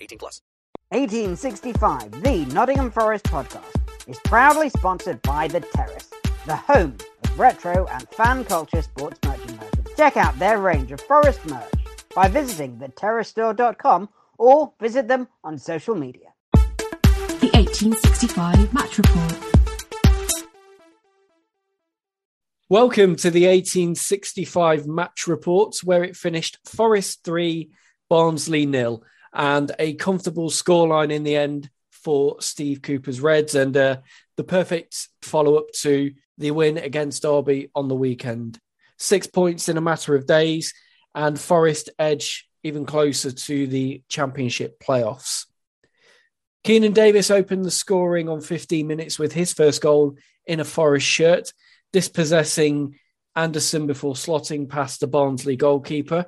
18 plus. 1865, the Nottingham Forest podcast, is proudly sponsored by The Terrace, the home of retro and fan culture sports merchandising. Check out their range of forest merch by visiting theterracestore.com or visit them on social media. The 1865 Match Report. Welcome to the 1865 match report, where it finished Forest 3, Barnsley nil, and a comfortable scoreline in the end for Steve Cooper's Reds, and uh, the perfect follow up to the win against Derby on the weekend. Six points in a matter of days, and Forest edge even closer to the Championship playoffs. Keinan Davis opened the scoring on 15 minutes with his first goal in a Forest shirt, dispossessing Anderson before slotting past the Barnsley goalkeeper.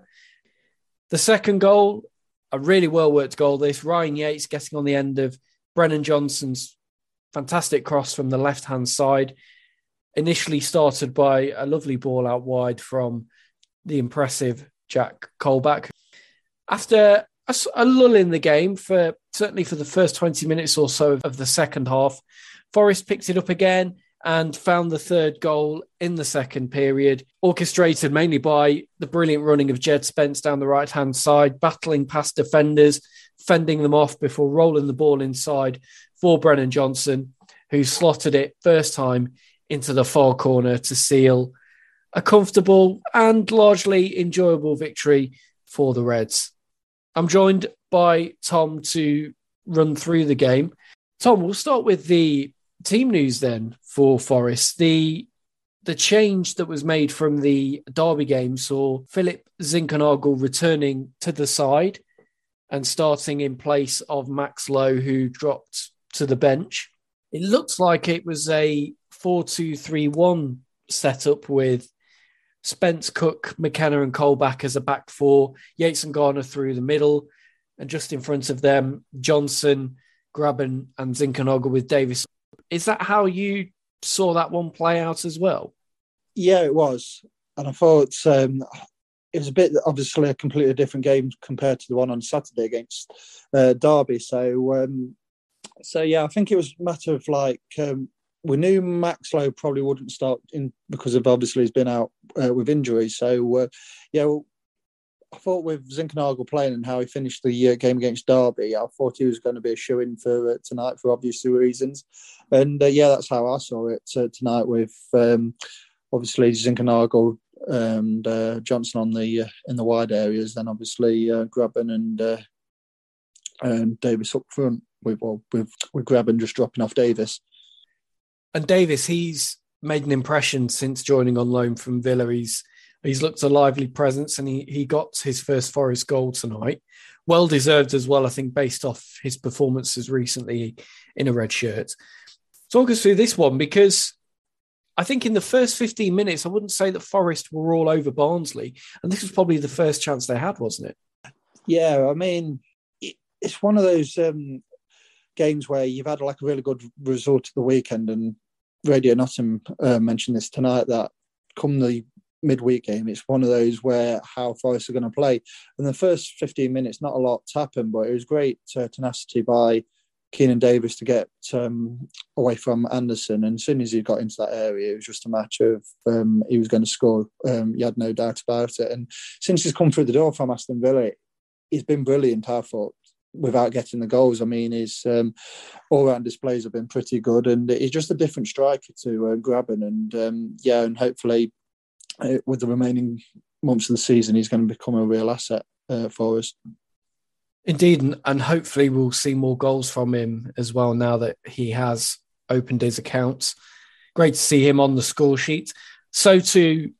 The second goal, a really well worked goal. This Ryan Yates getting on the end of Brennan Johnson's fantastic cross from the left hand side, initially started by a lovely ball out wide from the impressive Jack Colback. After a, a lull in the game for certainly for the first 20 minutes or so of the second half, Forest picked it up again and found the third goal in the second period, orchestrated mainly by the brilliant running of Jed Spence down the right hand side, battling past defenders, fending them off before rolling the ball inside for Brennan Johnson, who slotted it first time into the far corner to seal a comfortable and largely enjoyable victory for the Reds. I'm joined by Tom to run through the game. Tom, we'll start with the team news then for Forest. The the change that was made from the Derby game saw Philip Zinckernagel returning to the side and starting in place of Max Lowe, who dropped to the bench. It looks like it was a 4 2 3 1 setup with Spence, Cook, McKenna, and Colback as a back four, Yates and Garner through the middle, and just in front of them, Johnson, Grabban, and Zinckernagel with Davis. Is that how you saw that one play out as well? Yeah, it was. And I thought um, it was a bit, obviously, a completely different game compared to the one on Saturday against uh, Derby. So, um, so yeah, I think it was a matter of like um, we knew Max Lowe probably wouldn't start in because of obviously he's been out uh, with injury. So uh, yeah, I thought with Zinckernagel playing and how he finished the uh, game against Derby, I thought he was going to be a shoe in for uh, tonight for obvious reasons. And uh, yeah, that's how I saw it uh, tonight with um, obviously Zinckernagel and Johnson on the in the wide areas, then obviously uh, Grabban and and Davis up front with well, with with Grabban just dropping off Davis. And Davis, he's made an impression since joining on loan from Villa. He's he's looked a lively presence, and he he got his first Forest goal tonight. Well deserved as well, I think, based off his performances recently in a red shirt. Talk us through this one because I think in the first 15 minutes, I wouldn't say that Forest were all over Barnsley, and this was probably the first chance they had, wasn't it? Yeah, I mean, it's one of those um, games where you've had like a really good result at the weekend, and Radio Nottingham uh, mentioned this tonight that come the midweek game, it's one of those where how Forest are going to play. And the first 15 minutes, not a lot happened, but it was great uh, tenacity by Keinan Davis to get um, away from Anderson. And as soon as he got into that area, it was just a match of um, he was going to score. Um, you had no doubt about it. And since he's come through the door from Aston Villa, he's been brilliant, I thought, without getting the goals. I mean, his um, all round displays have been pretty good. And he's just a different striker to uh, Grabban. And um, yeah, and hopefully uh, with the remaining months of the season, he's going to become a real asset uh, for us. Indeed, and, hopefully we'll see more goals from him as well now that he has opened his accounts. Great to see him on the score sheet. So too,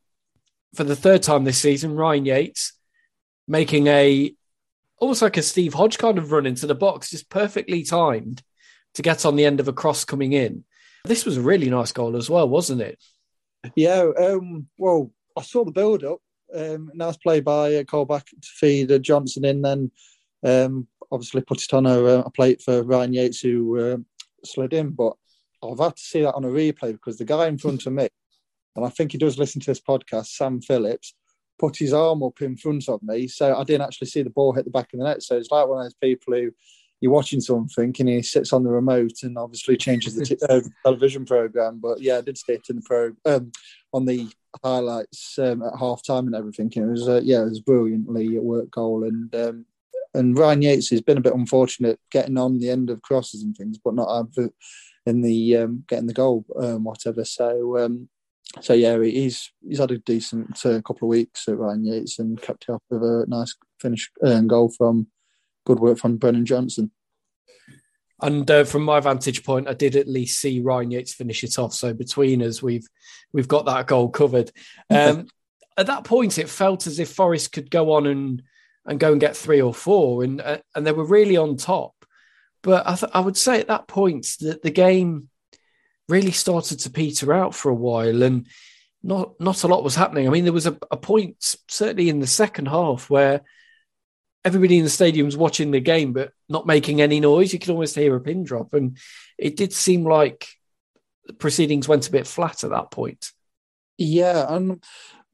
for the third time this season, Ryan Yates making a almost like a Steve Hodge kind of run into the box, just perfectly timed to get on the end of a cross coming in. This was a really nice goal as well, wasn't it? Yeah. Um, well, I saw the build up. Um, nice play by uh, Colback to feed uh, Johnson in, then um, obviously put it on a, a, plate for Ryan Yates who uh, slid in. But I've had to see that on a replay because the guy in front of me, and I think he does listen to this podcast, Sam Phillips, put his arm up in front of me. So I didn't actually see the ball hit the back of the net. So it's like one of those people who you're watching something and he sits on the remote and obviously changes the t- uh, television program. But yeah, I did see it in the pro um, on the highlights um, at half time and everything. It was uh, yeah, it was brilliantly a work goal and. Um, and Ryan Yates has been a bit unfortunate getting on the end of crosses and things, but not in the um, getting the goal, um, whatever. So, um, so yeah, he's he's had a decent uh, couple of weeks at Ryan Yates and kept it up with a nice finish and uh, goal from good work from Brennan Johnson. And uh, from my vantage point, I did at least see Ryan Yates finish it off. So between us, we've we've got that goal covered. Um, at that point, it felt as if Forest could go on and and go and get three or four, and uh, and they were really on top. But I, th- I would say at that point that the game really started to peter out for a while, and not not a lot was happening. I mean, there was a, a point certainly in the second half where everybody in the stadium's watching the game but not making any noise. You could almost hear a pin drop, and it did seem like the proceedings went a bit flat at that point. Yeah, and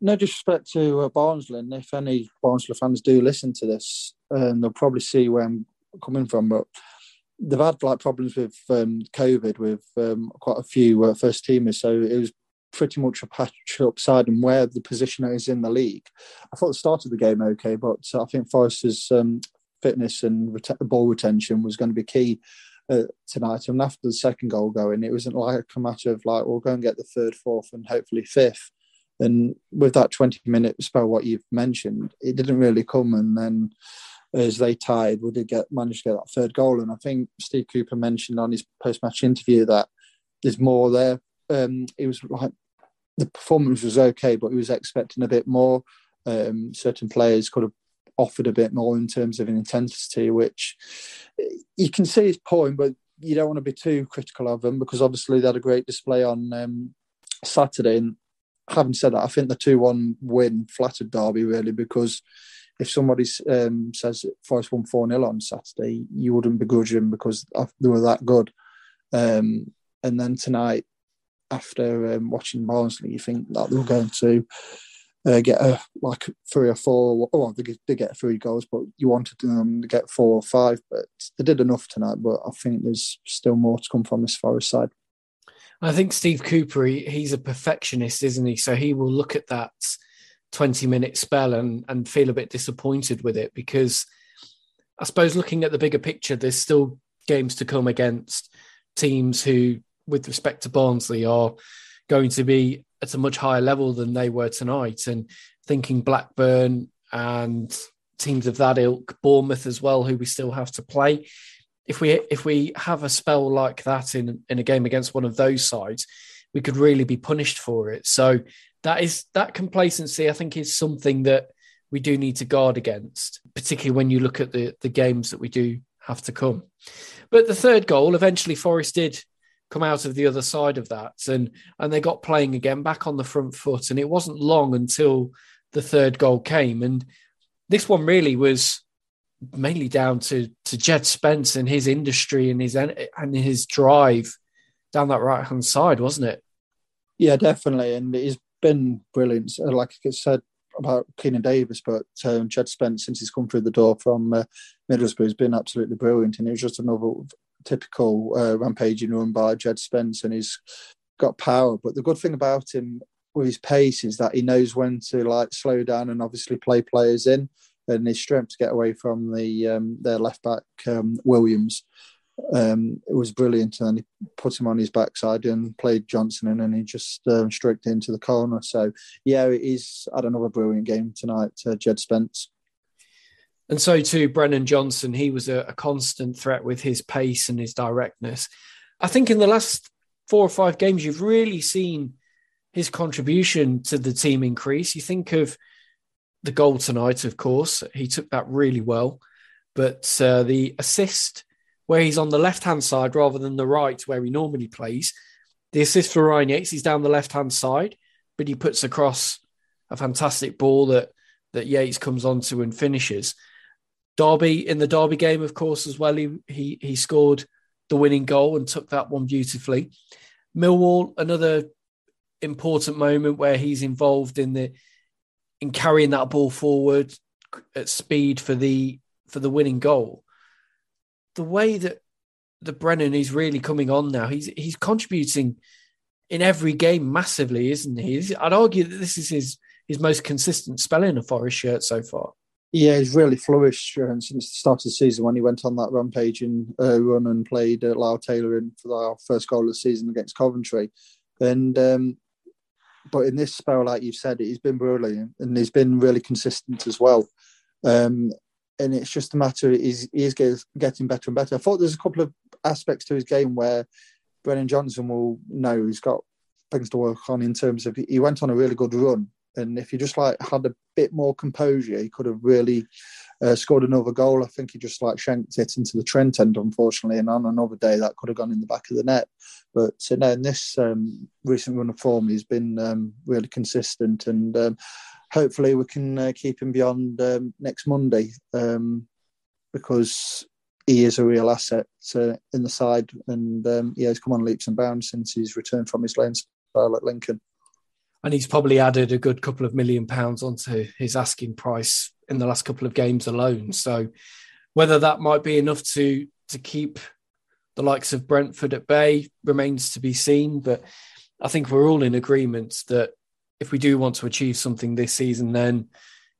no disrespect to uh, Barnsley, and if any Barnsley fans do listen to this, um, they'll probably see where I'm coming from. But they've had like problems with um, COVID with um, quite a few uh, first teamers, so it was pretty much a patch upside and where the position is in the league. I thought the start of the game okay, but I think Forest's um, fitness and ret- ball retention was going to be key. Uh, tonight, and after the second goal going, it wasn't like a matter of like we'll go and get the third, fourth, and hopefully fifth and with that 20 minute spell, what you've mentioned, it didn't really come. And then as they tied, we did get managed to get that third goal. And I think Steve Cooper mentioned on his post match interview that there's more there. Um, it was like the performance was okay, but he was expecting a bit more. Um, certain players could have offered a bit more in terms of intensity, which you can see his point, but you don't want to be too critical of them because obviously they had a great display on um, Saturday. And having said that, I think the two-one win flattered Derby really because if somebody um, says Forest won four 0 on Saturday, you wouldn't begrudge them because they were that good. Um, and then tonight, after um, watching Barnsley, you think that they're going to uh, get a like three or four. Oh, they did get three goals, but you wanted them to get four or five. But they did enough tonight. But I think there's still more to come from this Forest side. I think Steve Cooper, he, he's a perfectionist, isn't he? So he will look at that 20 minute spell and, and feel a bit disappointed with it because I suppose looking at the bigger picture, there's still games to come against teams who, with respect to Barnsley, are going to be at a much higher level than they were tonight. And thinking Blackburn and teams of that ilk, Bournemouth as well, who we still have to play if we if we have a spell like that in in a game against one of those sides, we could really be punished for it. So that is that complacency. I think is something that we do need to guard against, particularly when you look at the the games that we do have to come. But the third goal, eventually, Forest did come out of the other side of that, and and they got playing again back on the front foot. And it wasn't long until the third goal came, and this one really was mainly down to to Jed Spence and his industry and his and his drive down that right hand side, wasn't it? Yeah, definitely, and he's been brilliant. Like I said about Keinan Davis, but um, Jed Spence since he's come through the door from uh, Middlesbrough has been absolutely brilliant, and it was just another typical uh, rampaging run by Jed Spence, and he's got power. But the good thing about him with his pace is that he knows when to like slow down and obviously play players in, and his strength to get away from the um, their left back um, Williams. Um, it was brilliant, and he put him on his backside and played Johnson, in, and he just um, into the corner. So, yeah, he's had another brilliant game tonight, uh, Jed Spence. And so too, Brennan Johnson. He was a, a constant threat with his pace and his directness. I think in the last four or five games, you've really seen his contribution to the team increase. You think of the goal tonight, of course, he took that really well, but uh, the assist where he's on the left hand side rather than the right where he normally plays, the assist for Ryan Yates, he's down the left hand side, but he puts across a fantastic ball that that Yates comes onto and finishes. Derby in the Derby game, of course, as well. He he he scored the winning goal and took that one beautifully. Millwall, another important moment where he's involved in the in carrying that ball forward at speed for the for the winning goal. The way that the Brennan is really coming on now, he's he's contributing in every game massively, isn't he? I'd argue that this is his his most consistent spell in a Forest shirt so far. Yeah, he's really flourished uh, since the start of the season when he went on that rampaging uh, run and played uh, Lyle Taylor in for our first goal of the season against Coventry. And um, but in this spell, like you've said, he's been brilliant and he's been really consistent as well. Um, and it's just a matter he's he's getting better and better. I thought there's a couple of aspects to his game where Brennan Johnson will know he's got things to work on in terms of he went on a really good run and if he just like had a bit more composure, he could have really uh, scored another goal. I think he just like shanked it into the Trent end, unfortunately. And on another day, that could have gone in the back of the net. But uh, no, in this um, recent run of form, he's been um, really consistent, and um, hopefully we can uh, keep him beyond um, next Monday um, because he is a real asset uh, in the side, and um, yeah, he's come on leaps and bounds since he's returned from his loan spell at Lincoln and he's probably added a good couple of million pounds onto his asking price in the last couple of games alone. So whether that might be enough to to keep the likes of Brentford at bay remains to be seen. But I think we're all in agreement that if we do want to achieve something this season, then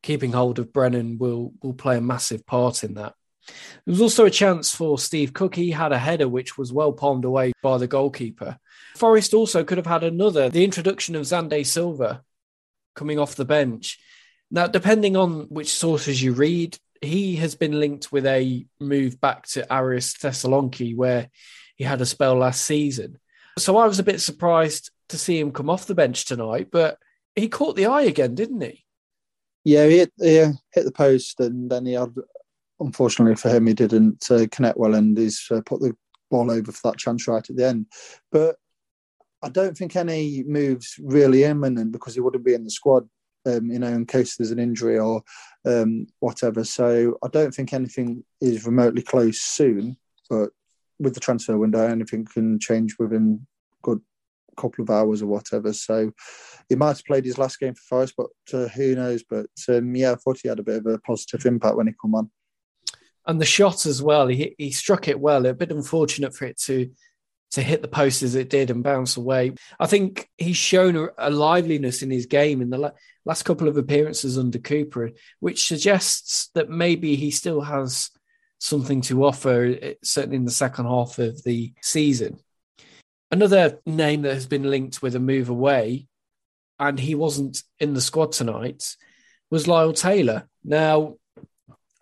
keeping hold of Brennan will will play a massive part in that. There was also a chance for Steve Cook. He had a header which was well palmed away by the goalkeeper. Forest also could have had another. The introduction of Xande Silva coming off the bench. Now, depending on which sources you read, he has been linked with a move back to Aris Thessaloniki, where he had a spell last season. So I was a bit surprised to see him come off the bench tonight, but he caught the eye again, didn't he? Yeah, he hit, he hit the post, and then he had, unfortunately for him, he didn't uh, connect well, and he's uh, put the ball over for that chance right at the end. But I don't think any moves really imminent because he wouldn't be in the squad, um, you know, in case there's an injury or um, whatever. So I don't think anything is remotely close soon. But with the transfer window, anything can change within good couple of hours or whatever. So he might have played his last game for Forest, but uh, who knows? But um, yeah, I thought he had a bit of a positive impact when he come on. And the shot as well, he, he struck it well. A bit unfortunate for it to to hit the post as it did and bounce away. I think he's shown a, a liveliness in his game in the la- last couple of appearances under Cooper, which suggests that maybe he still has something to offer, eh, certainly in the second half of the season. Another name that has been linked with a move away, and he wasn't in the squad tonight, was Lyle Taylor. Now,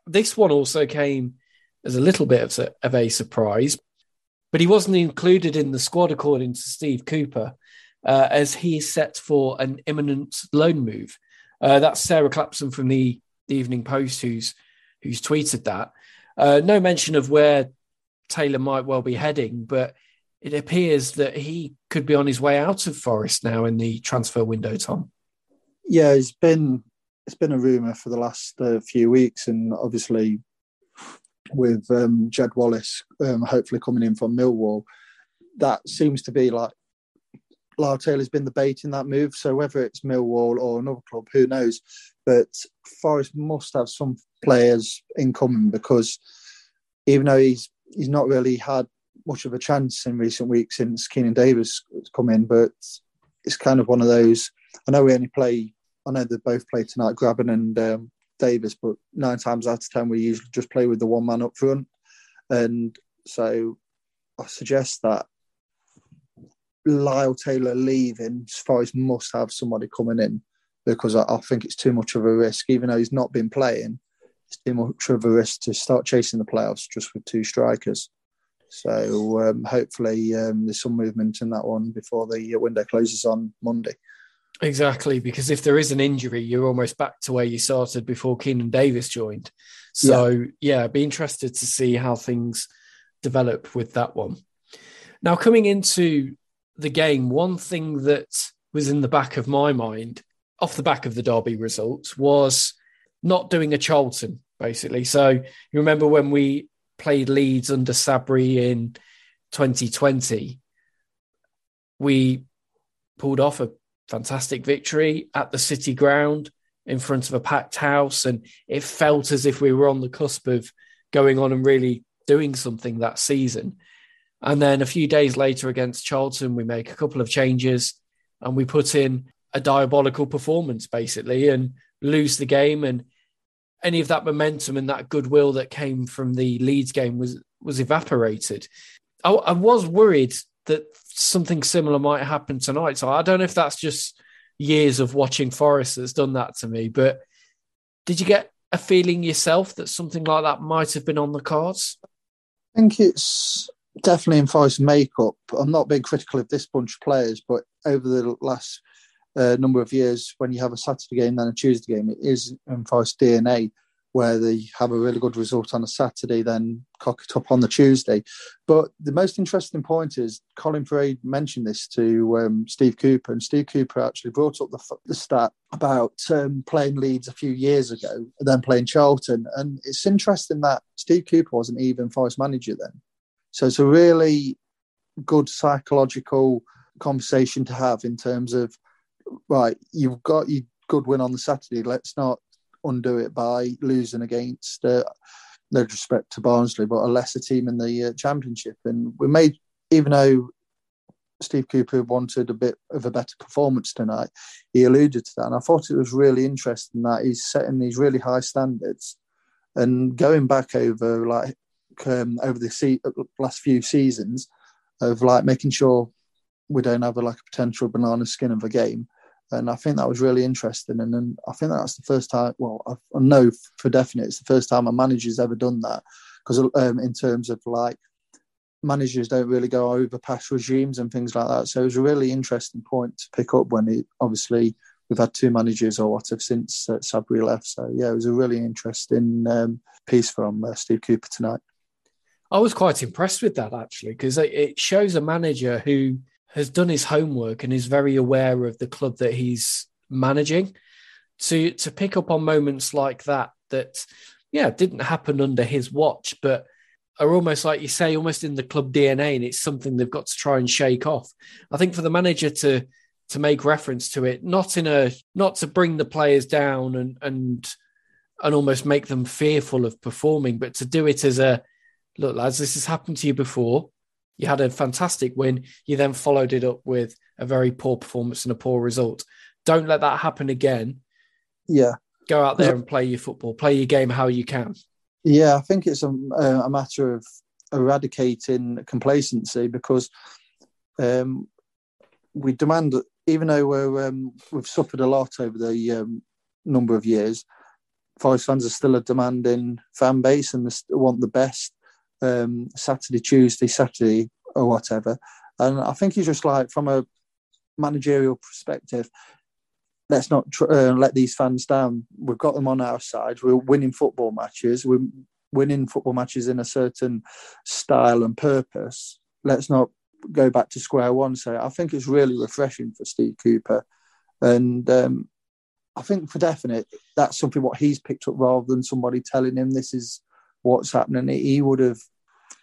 this one also came as a little bit of a, of a surprise but he wasn't included in the squad according to Steve Cooper, uh, as he is set for an imminent loan move. Uh, that's Sarah Clapson from the, the Evening Post who's who's tweeted that. Uh, no mention of where Taylor might well be heading, but it appears that he could be on his way out of Forest now in the transfer window. Tom. Yeah, he's been it's been a rumor for the last uh, few weeks, and obviously with um, Jed Wallace um, hopefully coming in from Millwall. That seems to be like Lyle Taylor's been the bait in that move. So whether it's Millwall or another club, who knows? But Forest must have some players in common because even though he's he's not really had much of a chance in recent weeks since Keinan Davis has come in, but it's kind of one of those. I know we only play. I know they both play tonight, Grabban and um, Davis, but nine times out of ten we usually just play with the one man up front, and so I suggest that Lyle Taylor leaving, as far as must have somebody coming in because I, I, think it's too much of a risk. Even though he's not been playing, it's too much of a risk to start chasing the playoffs just with two strikers. So um, hopefully um, there's some movement in that one before the window closes on Monday. Exactly, because if there is an injury, you're almost back to where you started before Keinan Davis joined. So yeah, yeah be interested to see how things develop with that one. Now, coming into the game, one thing that was in the back of my mind, off the back of the Derby results, was not doing a Charlton, basically. So you remember when we played Leeds under Sabri in 2020, we pulled off a fantastic victory at the City Ground in front of a packed house, and it felt as if we were on the cusp of going on and really doing something that season. And then a few days later against Charlton, we make a couple of changes and we put in a diabolical performance basically and lose the game. And any of that momentum and that goodwill that came from the Leeds game was was evaporated. I, I, was worried that something similar might happen tonight. So I don't know if that's just years of watching Forest that's done that to me. But did you get a feeling yourself that something like that might have been on the cards? I think it's definitely in Forest makeup. I'm not being critical of this bunch of players, but over the last uh, number of years, when you have a Saturday game then a Tuesday game, it is in Forest DNA where they have a really good result on a Saturday, then cock up on the Tuesday. But the most interesting point is Colin Parade mentioned this to um, Steve Cooper, and Steve Cooper actually brought up the, the stat about um, playing Leeds a few years ago and then playing Charlton. And it's interesting that Steve Cooper wasn't even Forest manager then. So it's a really good psychological conversation to have in terms of right, you've got your good win on the Saturday. Let's not undo it by losing against, uh, no respect to Barnsley, but a lesser team in the uh, championship. And we made, even though Steve Cooper wanted a bit of a better performance tonight, he alluded to that. And I thought it was really interesting that he's setting these really high standards and going back over like um, over the se- last few seasons of like making sure we don't have a, like a potential banana skin of a game. And I think that was really interesting. And then I think that's the first time, well, I, know for definite it's the first time a manager's ever done that. Because um, in terms of like, managers don't really go over past regimes and things like that. So it was a really interesting point to pick up when it obviously we've had two managers or what have since uh, Sabri left. So yeah, it was a really interesting um, piece from uh, Steve Cooper tonight. I was quite impressed with that actually because it shows a manager who has done his homework and is very aware of the club that he's managing. To to pick up on moments like that that yeah didn't happen under his watch, but are almost like you say, almost in the club DNA, and it's something they've got to try and shake off. I think for the manager to to make reference to it, not in a not to bring the players down and and and almost make them fearful of performing, but to do it as a look, lads, this has happened to you before. You had a fantastic win. You then followed it up with a very poor performance and a poor result. Don't let that happen again. Yeah. Go out there and play your football, play your game how you can. Yeah, I think it's a, a matter of eradicating complacency because um, we demand, even though we're, um, we've suffered a lot over the um, number of years, Forest fans are still a demanding fan base and they want the best um, Saturday, Tuesday, Saturday, or whatever. And I think he's just like, from a managerial perspective, let's not tr- uh, let these fans down. We've got them on our side. We're winning football matches. We're winning football matches in a certain style and purpose. Let's not go back to square one. So I think it's really refreshing for Steve Cooper. And um, I think for definite, that's something what he's picked up rather than somebody telling him this is what's happening. He would have.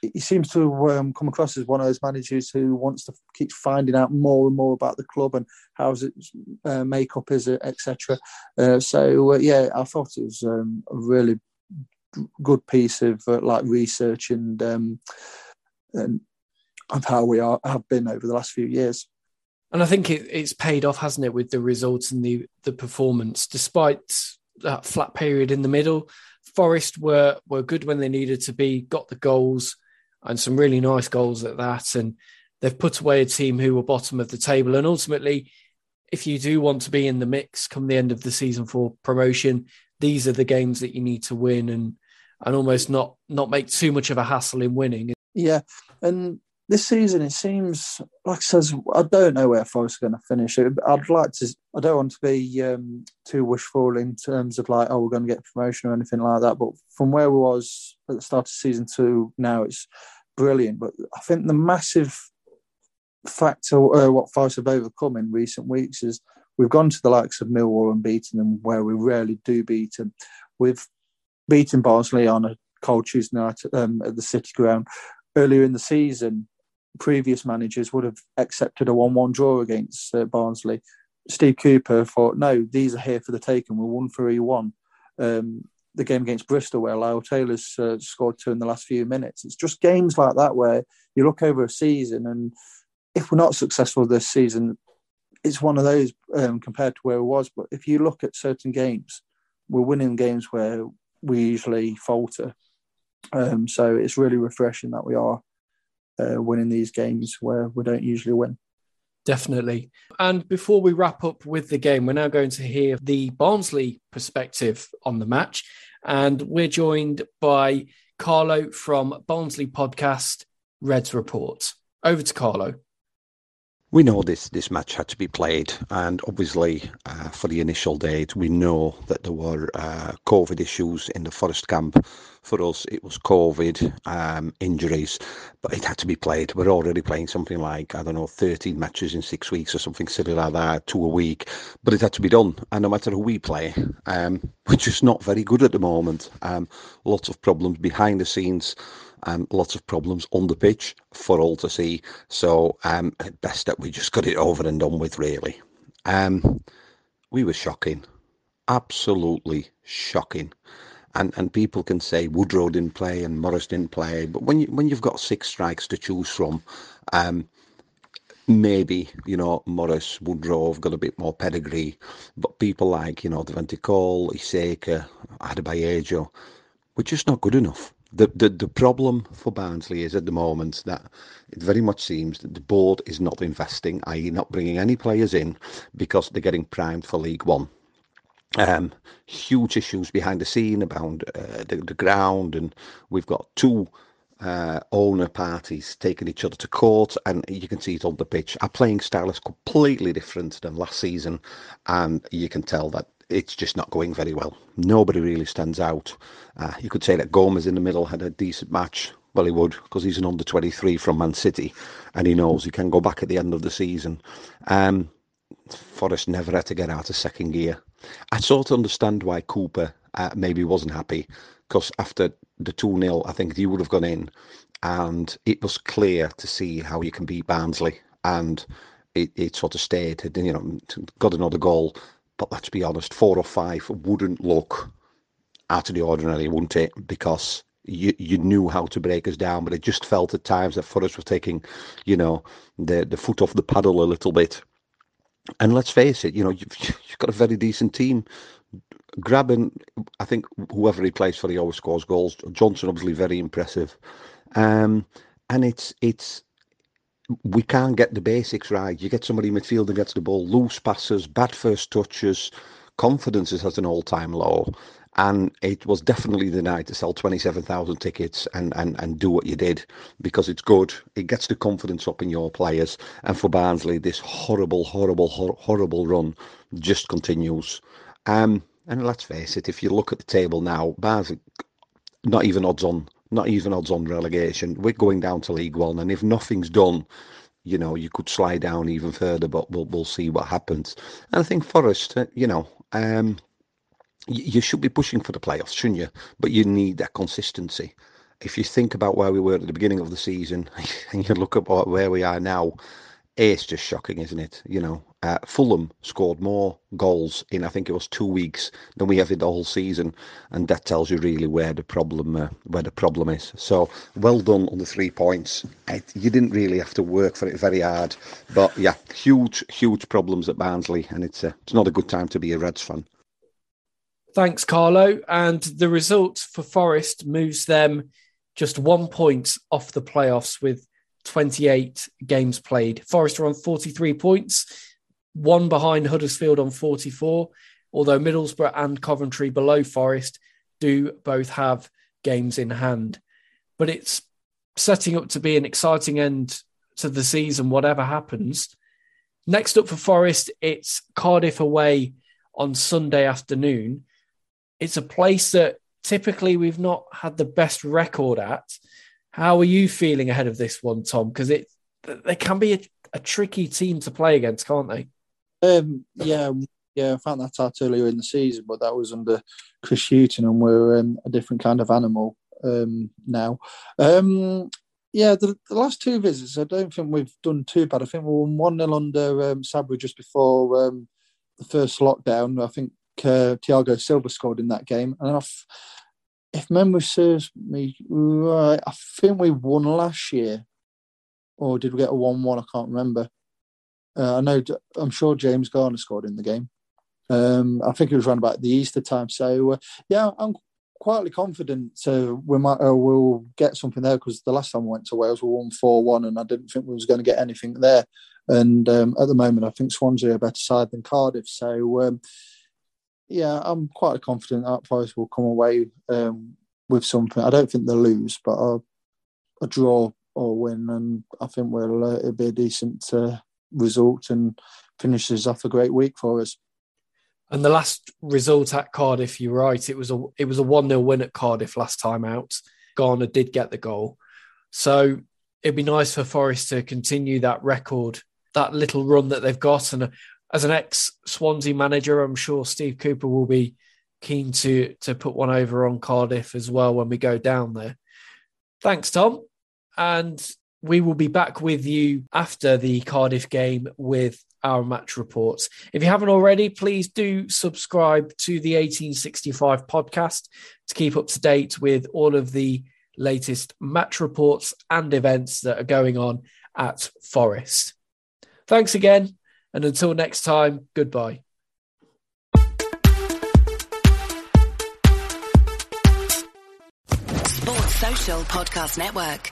He seems to um, come across as one of those managers who wants to keep finding out more and more about the club and how its uh, makeup is, etc. Uh, so uh, yeah, I thought it was um, a really good piece of uh, like research and, um, and of how we are have been over the last few years. And I think it, it's paid off, hasn't it, with the results and the the performance, despite that flat period in the middle. Forest were were good when they needed to be, got the goals and some really nice goals at that, and they've put away a team who were bottom of the table. And ultimately, if you do want to be in the mix come the end of the season for promotion, these are the games that you need to win and and almost not not make too much of a hassle in winning. Yeah, and this season it seems like I says I don't know where Forest are going to finish. I'd like to. I don't want to be um, too wishful in terms of like oh we're going to get promotion or anything like that. But from where we was at the start of season two now, it's brilliant. But I think the massive factor uh, what Forest have overcome in recent weeks is we've gone to the likes of Millwall and beaten them where we rarely do beat them. We've beaten Barnsley on a cold Tuesday night um, at the City Ground earlier in the season previous managers would have accepted a 1 1 draw against uh, Barnsley. Steve Cooper thought, no, these are here for the taking. We're 1 3 1. Um, the game against Bristol, where Lyle Taylor's uh, scored two in the last few minutes. It's just games like that where you look over a season, and if we're not successful this season, it's one of those um, compared to where it was. But if you look at certain games, we're winning games where we usually falter. Um, so it's really refreshing that we are uh, winning these games where we don't usually win. Definitely. And before we wrap up with the game, we're now going to hear the Barnsley perspective on the match. And we're joined by Carlo from Barnsley podcast, Reds Report. Over to Carlo we know this this match had to be played, and obviously uh, for the initial date, we know that there were uh, COVID issues in the Forest camp. For us, it was COVID um, injuries, but it had to be played. We're already playing something like I don't know, 13 matches in six weeks or something silly like that, two a week. But it had to be done, and no matter who we play, um, we're just not very good at the moment. Um, lots of problems behind the scenes um, lots of problems on the pitch for all to see. So um, best that we just got it over and done with, really. Um, we were shocking, absolutely shocking. And and people can say Woodrow didn't play and Morris didn't play, but when you when you've got six strikes to choose from, um, maybe you know Morris, Woodrow have got a bit more pedigree, but people like you know Devante Cole, Iseka, Adebayo, we're just not good enough the, the the problem for Barnsley is at the moment that it very much seems that the board is not investing, i.e., not bringing any players in because they're getting primed for League One. Um, huge issues behind the scene about uh, the, the ground, and we've got two uh, owner parties taking each other to court, and you can see it on the pitch. Our playing style is completely different than last season, and you can tell that it's just not going very well. Nobody really stands out. Uh, you could say that Gomes in the middle had a decent match. Well, he would because he's an under 23 from Man City and he knows he can go back at the end of the season. Um, Forest never had to get out of second gear. I sort of understand why Cooper uh, maybe wasn't happy because after the 2 0, I think he would have gone in and it was clear to see how you can beat Barnsley. And it, it sort of stayed, you know, got another goal but let's be honest, four or five wouldn't look out of the ordinary, wouldn't it? Because you you knew how to break us down, but it just felt at times that Forest was taking, you know, the the foot off the paddle a little bit. And let's face it, you know, you've, you've got a very decent team. Grabban, I think whoever he plays for, he always scores goals. Johnson, obviously, very impressive. Um, and it's it's we can't get the basics right. You get somebody in midfield and gets the ball, loose passes, bad first touches, confidence is at an all time low. And it was definitely the night to sell 27,000 tickets and, and, and do what you did because it's good. It gets the confidence up in your players. And for Barnsley, this horrible, horrible, hor- horrible run just continues. Um, and let's face it, if you look at the table now, Barnsley, not even odds on not even odds on relegation. We're going down to League One, and if nothing's done, you know, you could slide down even further. But we'll we'll see what happens. And I think Forest, uh, you know, um, you should be pushing for the playoffs, shouldn't you? But you need that consistency. If you think about where we were at the beginning of the season and you look at where we are now, it's just shocking, isn't it? You know, uh, Fulham scored more goals in I think it was two weeks than we have in the whole season, and that tells you really where the problem uh, where the problem is. So well done on the three points. You didn't really have to work for it very hard, but yeah, huge huge problems at Barnsley, and it's uh, it's not a good time to be a Reds fan. Thanks, Carlo. And the result for Forest moves them just one point off the playoffs with 28 games played. Forest are on 43 points, one behind Huddersfield on 44, although Middlesbrough and Coventry below Forest do both have games in hand. But it's setting up to be an exciting end to the season, whatever happens. Next up for Forest, it's Cardiff away on Sunday afternoon. It's a place that typically we've not had the best record at. How are you feeling ahead of this one, Tom? Because it they can be a, a, tricky team to play against, can't they? Um, yeah, yeah. I found that out earlier in the season, but that was under Chris Hughton, and we're um, a different kind of animal um, now. Um, yeah, the, the, last two visits, I don't think we've done too bad. I think we won one 0 under um, just before um, the first lockdown. I think uh, Tiago Silva scored in that game, and I've, if memory serves me right, I think we won last year, or did we get a one-one? I can't remember. Uh, I know. I'm sure James Garner scored in the game. Um, I think it was around about the Easter time. So uh, yeah, I'm quietly confident uh, we might uh, we'll get something there because the last time we went to Wales we won four one, and I didn't think we was going to get anything there. And um, at the moment, I think Swansea are a better side than Cardiff. So um, yeah, I'm quite confident that Forest will come away um, with something. I don't think they'll lose, but a, a draw or win, and I think we'll uh, it'll be a decent uh, result and finishes off a great week for us. And the last result at Cardiff, you're right. It was a it was a one 0 win at Cardiff last time out. Garner did get the goal, so it'd be nice for Forest to continue that record, that little run that they've got, and uh, as an ex Swansea manager, I'm sure Steve Cooper will be keen to to put one over on Cardiff as well when we go down there. Thanks, Tom. And we will be back with you after the Cardiff game with our match reports. If you haven't already, please do subscribe to the 1865 podcast to keep up to date with all of the latest match reports and events that are going on at Forest. Thanks again and until next time, goodbye. Sports Social Podcast Network.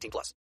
18 plus.